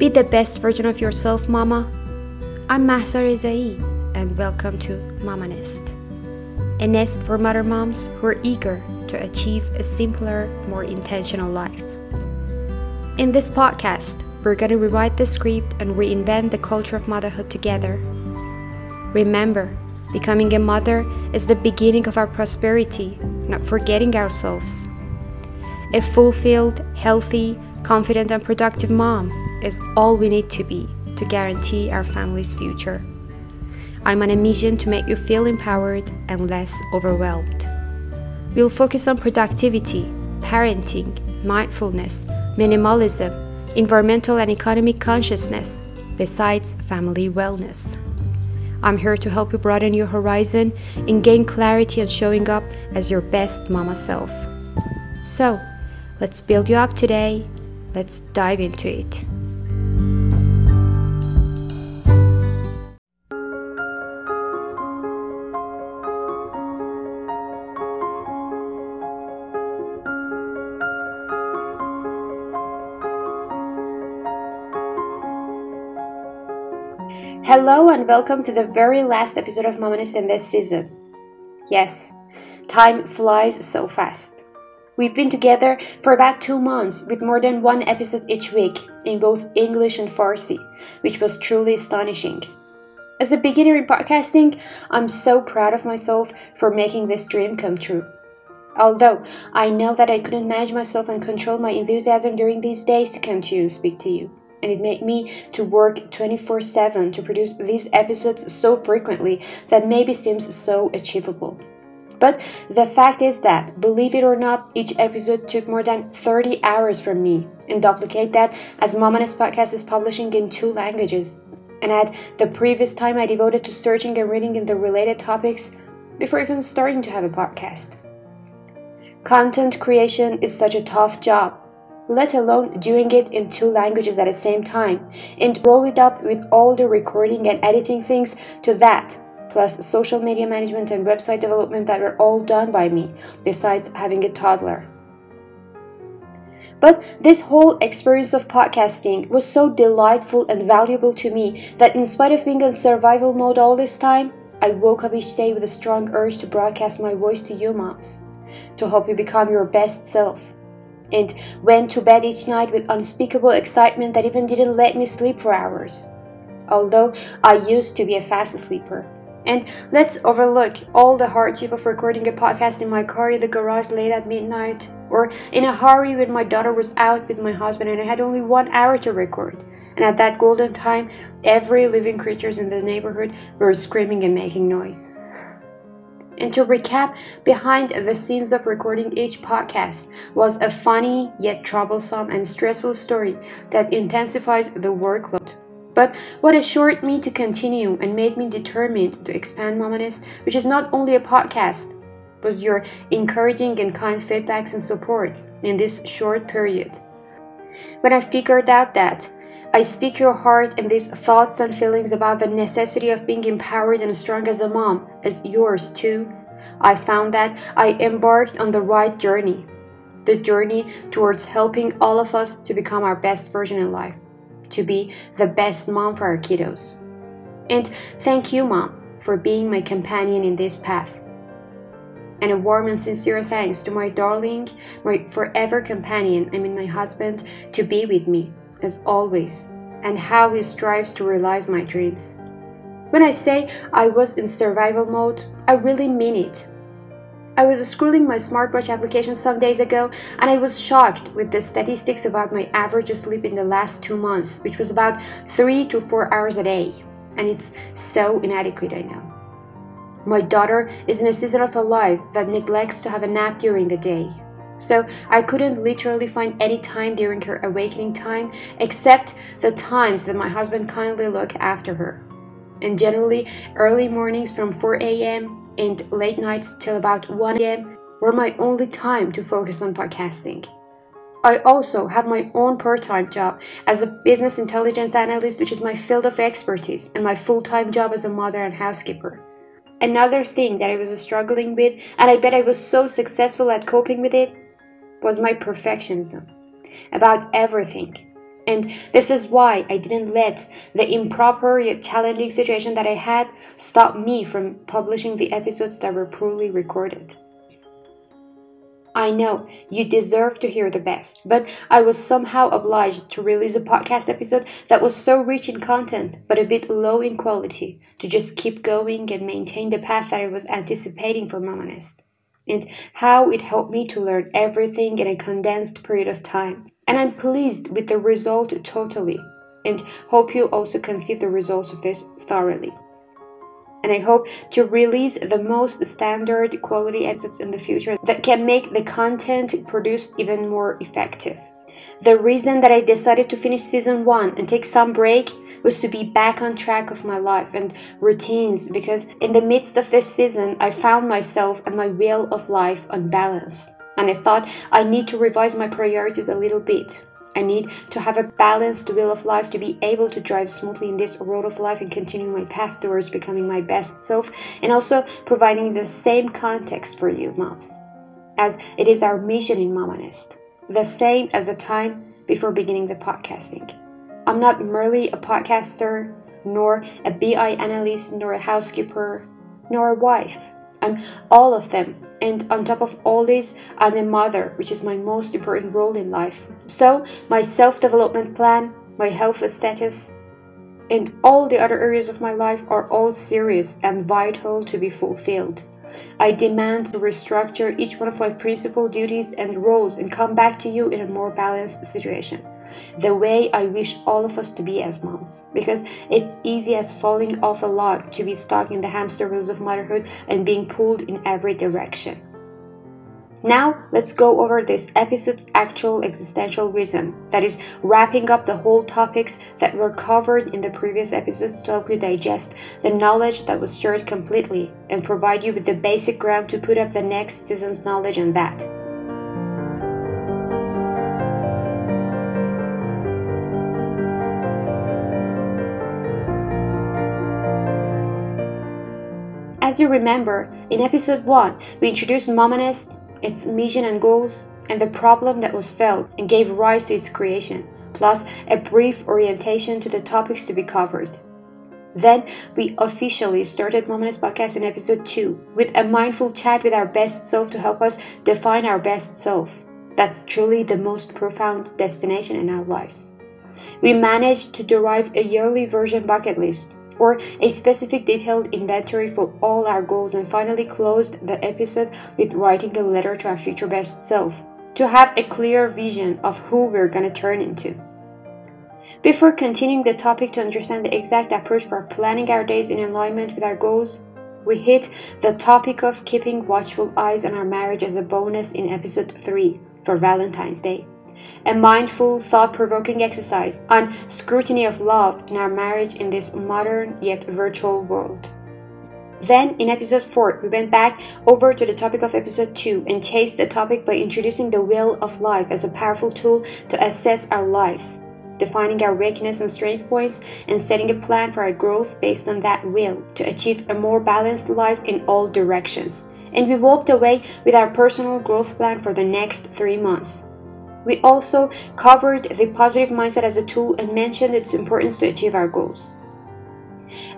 Be the best version of yourself, Mama. I'm Mahsa and welcome to Mama Nest, a nest for mother moms who are eager to achieve a simpler, more intentional life. In this podcast, we're going to rewrite the script and reinvent the culture of motherhood together. Remember, becoming a mother is the beginning of our prosperity, not forgetting ourselves. A fulfilled, healthy, confident, and productive mom is all we need to be to guarantee our family's future. I'm on a mission to make you feel empowered and less overwhelmed. We'll focus on productivity, parenting, mindfulness, minimalism, environmental and economic consciousness, besides family wellness. I'm here to help you broaden your horizon and gain clarity on showing up as your best mama self. So, let's build you up today. Let's dive into it. Hello and welcome to the very last episode of Mamanest in this season. Yes, time flies so fast. We've been together for about two months with more than one episode each week in both English and Farsi, which was truly astonishing. As a beginner in podcasting, I'm so proud of myself for making this dream come true. Although I know that I couldn't manage myself and control my enthusiasm during these days to come to you and speak to you and it made me to work 24/7 to produce these episodes so frequently that maybe seems so achievable. But the fact is that, believe it or not, each episode took more than 30 hours from me. And duplicate that as Mama's podcast is publishing in two languages. And add the previous time I devoted to searching and reading in the related topics before even starting to have a podcast. Content creation is such a tough job let alone doing it in two languages at the same time, and roll it up with all the recording and editing things to that, plus social media management and website development that were all done by me, besides having a toddler. But this whole experience of podcasting was so delightful and valuable to me that, in spite of being in survival mode all this time, I woke up each day with a strong urge to broadcast my voice to you moms, to help you become your best self and went to bed each night with unspeakable excitement that even didn't let me sleep for hours. Although I used to be a fast sleeper. And let's overlook all the hardship of recording a podcast in my car in the garage late at midnight, or in a hurry when my daughter was out with my husband and I had only one hour to record. And at that golden time, every living creatures in the neighborhood were screaming and making noise. And to recap, behind the scenes of recording each podcast was a funny yet troublesome and stressful story that intensifies the workload. But what assured me to continue and made me determined to expand Mamanest, which is not only a podcast, was your encouraging and kind feedbacks and supports in this short period. When I figured out that I speak your heart and these thoughts and feelings about the necessity of being empowered and strong as a mom, as yours too. I found that I embarked on the right journey. The journey towards helping all of us to become our best version in life, to be the best mom for our kiddos. And thank you, Mom, for being my companion in this path. And a warm and sincere thanks to my darling, my forever companion, I mean my husband, to be with me as always, and how he strives to realize my dreams. When I say I was in survival mode, I really mean it. I was scrolling my smartwatch application some days ago and I was shocked with the statistics about my average sleep in the last two months, which was about three to four hours a day. And it's so inadequate, I know. My daughter is in a season of her life that neglects to have a nap during the day. So I couldn't literally find any time during her awakening time except the times that my husband kindly looked after her. And generally, early mornings from 4 a.m. and late nights till about 1 a.m. were my only time to focus on podcasting. I also have my own part time job as a business intelligence analyst, which is my field of expertise, and my full time job as a mother and housekeeper. Another thing that I was struggling with, and I bet I was so successful at coping with it, was my perfectionism about everything. And this is why I didn't let the improper yet challenging situation that I had stop me from publishing the episodes that were poorly recorded. I know you deserve to hear the best, but I was somehow obliged to release a podcast episode that was so rich in content but a bit low in quality to just keep going and maintain the path that I was anticipating for Mamanest, and how it helped me to learn everything in a condensed period of time. And I'm pleased with the result totally, and hope you also conceive the results of this thoroughly and I hope to release the most standard quality episodes in the future that can make the content produced even more effective. The reason that I decided to finish season 1 and take some break was to be back on track of my life and routines because in the midst of this season I found myself and my will of life unbalanced. And I thought I need to revise my priorities a little bit. I need to have a balanced wheel of life to be able to drive smoothly in this road of life and continue my path towards becoming my best self, and also providing the same context for you, moms, as it is our mission in Mamanest, the same as the time before beginning the podcasting. I'm not merely a podcaster, nor a BI analyst, nor a housekeeper, nor a wife. I'm all of them and on top of all this, I'm a mother, which is my most important role in life. So, my self development plan, my health status, and all the other areas of my life are all serious and vital to be fulfilled. I demand to restructure each one of my principal duties and roles and come back to you in a more balanced situation the way I wish all of us to be as moms. Because it's easy as falling off a log to be stuck in the hamster wheels of motherhood and being pulled in every direction. Now, let's go over this episode's actual existential reason that is, wrapping up the whole topics that were covered in the previous episodes to help you digest the knowledge that was shared completely and provide you with the basic ground to put up the next season's knowledge on that. As you remember, in episode 1, we introduced Mamanest, its mission and goals, and the problem that was felt and gave rise to its creation, plus a brief orientation to the topics to be covered. Then we officially started Mamanest Podcast in episode 2 with a mindful chat with our best self to help us define our best self. That's truly the most profound destination in our lives. We managed to derive a yearly version bucket list or a specific detailed inventory for all our goals, and finally closed the episode with writing a letter to our future best self to have a clear vision of who we're gonna turn into. Before continuing the topic to understand the exact approach for planning our days in alignment with our goals, we hit the topic of keeping watchful eyes on our marriage as a bonus in episode 3 for Valentine's Day a mindful, thought provoking exercise on scrutiny of love in our marriage in this modern yet virtual world. Then, in episode 4, we went back over to the topic of episode 2 and chased the topic by introducing the will of life as a powerful tool to assess our lives, defining our weakness and strength points, and setting a plan for our growth based on that will to achieve a more balanced life in all directions. And we walked away with our personal growth plan for the next three months. We also covered the positive mindset as a tool and mentioned its importance to achieve our goals.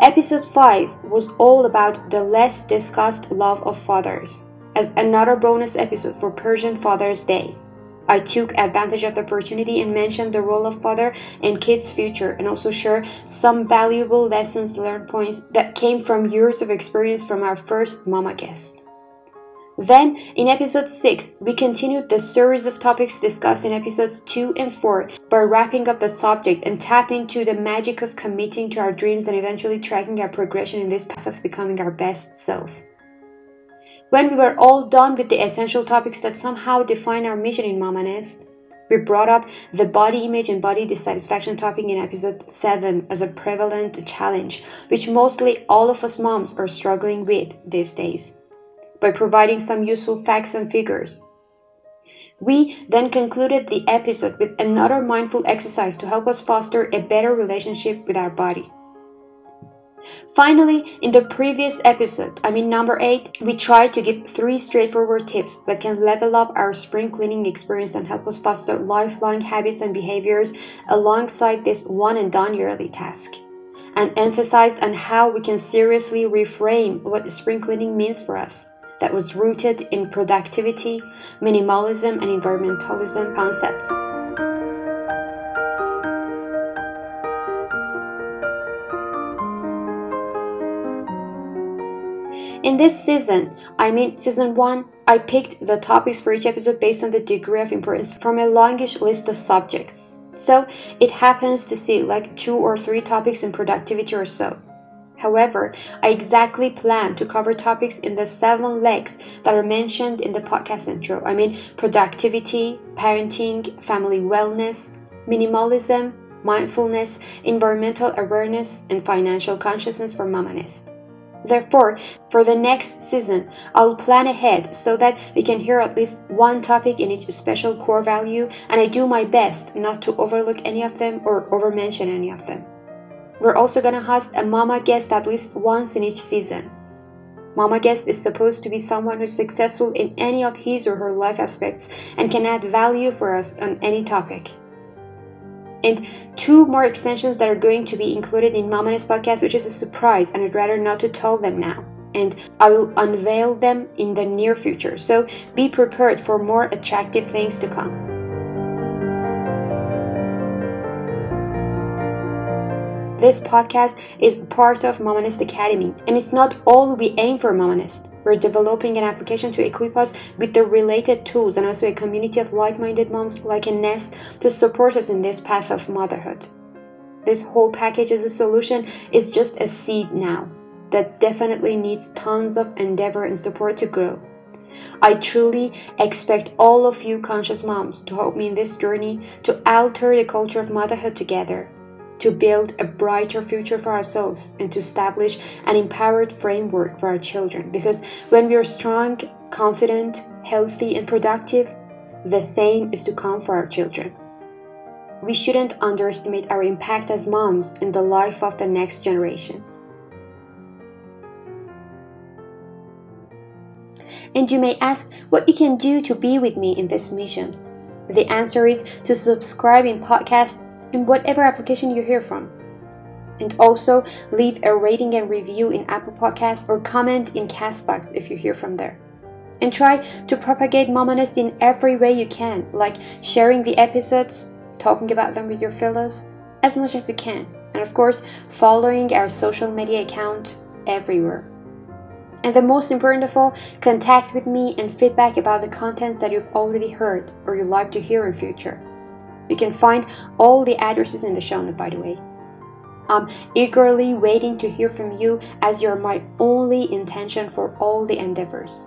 Episode 5 was all about the less discussed love of fathers, as another bonus episode for Persian Father's Day. I took advantage of the opportunity and mentioned the role of father in kids' future and also share some valuable lessons learned points that came from years of experience from our first mama guest. Then, in episode 6, we continued the series of topics discussed in episodes 2 and 4 by wrapping up the subject and tapping into the magic of committing to our dreams and eventually tracking our progression in this path of becoming our best self. When we were all done with the essential topics that somehow define our mission in Mamanest, we brought up the body image and body dissatisfaction topic in episode 7 as a prevalent challenge, which mostly all of us moms are struggling with these days by providing some useful facts and figures. We then concluded the episode with another mindful exercise to help us foster a better relationship with our body. Finally, in the previous episode, I mean number 8, we tried to give 3 straightforward tips that can level up our spring cleaning experience and help us foster lifelong habits and behaviors alongside this one and done yearly task. And emphasized on how we can seriously reframe what spring cleaning means for us that was rooted in productivity, minimalism, and environmentalism concepts. In this season, I mean season 1, I picked the topics for each episode based on the degree of importance from a longish list of subjects. So it happens to see like two or three topics in productivity or so. However, I exactly plan to cover topics in the seven legs that are mentioned in the podcast intro. I mean, productivity, parenting, family wellness, minimalism, mindfulness, environmental awareness, and financial consciousness for Mamanest. Therefore, for the next season, I'll plan ahead so that we can hear at least one topic in each special core value, and I do my best not to overlook any of them or overmention any of them. We're also gonna host a mama guest at least once in each season. Mama guest is supposed to be someone who's successful in any of his or her life aspects and can add value for us on any topic and two more extensions that are going to be included in Mamanest podcast, which is a surprise, and I'd rather not to tell them now. And I will unveil them in the near future. So be prepared for more attractive things to come. This podcast is part of Mamanest Academy, and it's not all we aim for Mamanest. We're developing an application to equip us with the related tools and also a community of like minded moms like a nest to support us in this path of motherhood. This whole package as a solution is just a seed now that definitely needs tons of endeavor and support to grow. I truly expect all of you conscious moms to help me in this journey to alter the culture of motherhood together to build a brighter future for ourselves and to establish an empowered framework for our children. Because when we are strong, confident, healthy, and productive, the same is to come for our children. We shouldn't underestimate our impact as moms in the life of the next generation. And you may ask what you can do to be with me in this mission. The answer is to subscribe in podcasts in whatever application you hear from. And also leave a rating and review in Apple Podcasts or comment in Castbox if you hear from there. And try to propagate Mamanest in every way you can, like sharing the episodes, talking about them with your fellows, as much as you can. And of course, following our social media account everywhere. And the most important of all, contact with me and feedback about the contents that you've already heard or you'd like to hear in future. You can find all the addresses in the show note, by the way. I'm eagerly waiting to hear from you as you're my only intention for all the endeavors.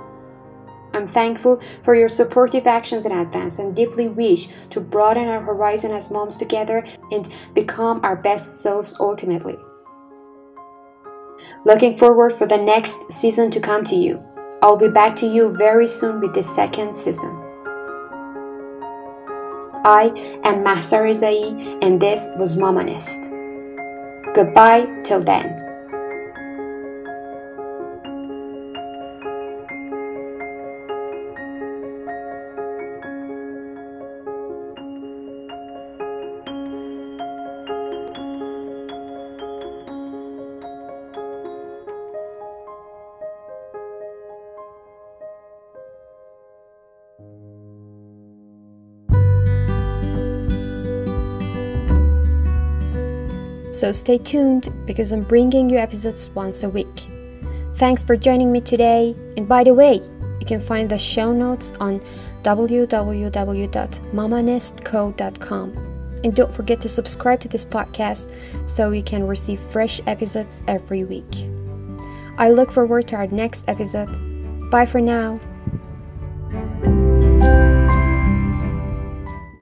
I'm thankful for your supportive actions in advance and deeply wish to broaden our horizon as moms together and become our best selves ultimately. Looking forward for the next season to come to you. I'll be back to you very soon with the second season. I am Mahsa and this was Mamanest. Goodbye till then. So stay tuned because I'm bringing you episodes once a week. Thanks for joining me today, and by the way, you can find the show notes on www.mamanestco.com. And don't forget to subscribe to this podcast so you can receive fresh episodes every week. I look forward to our next episode. Bye for now.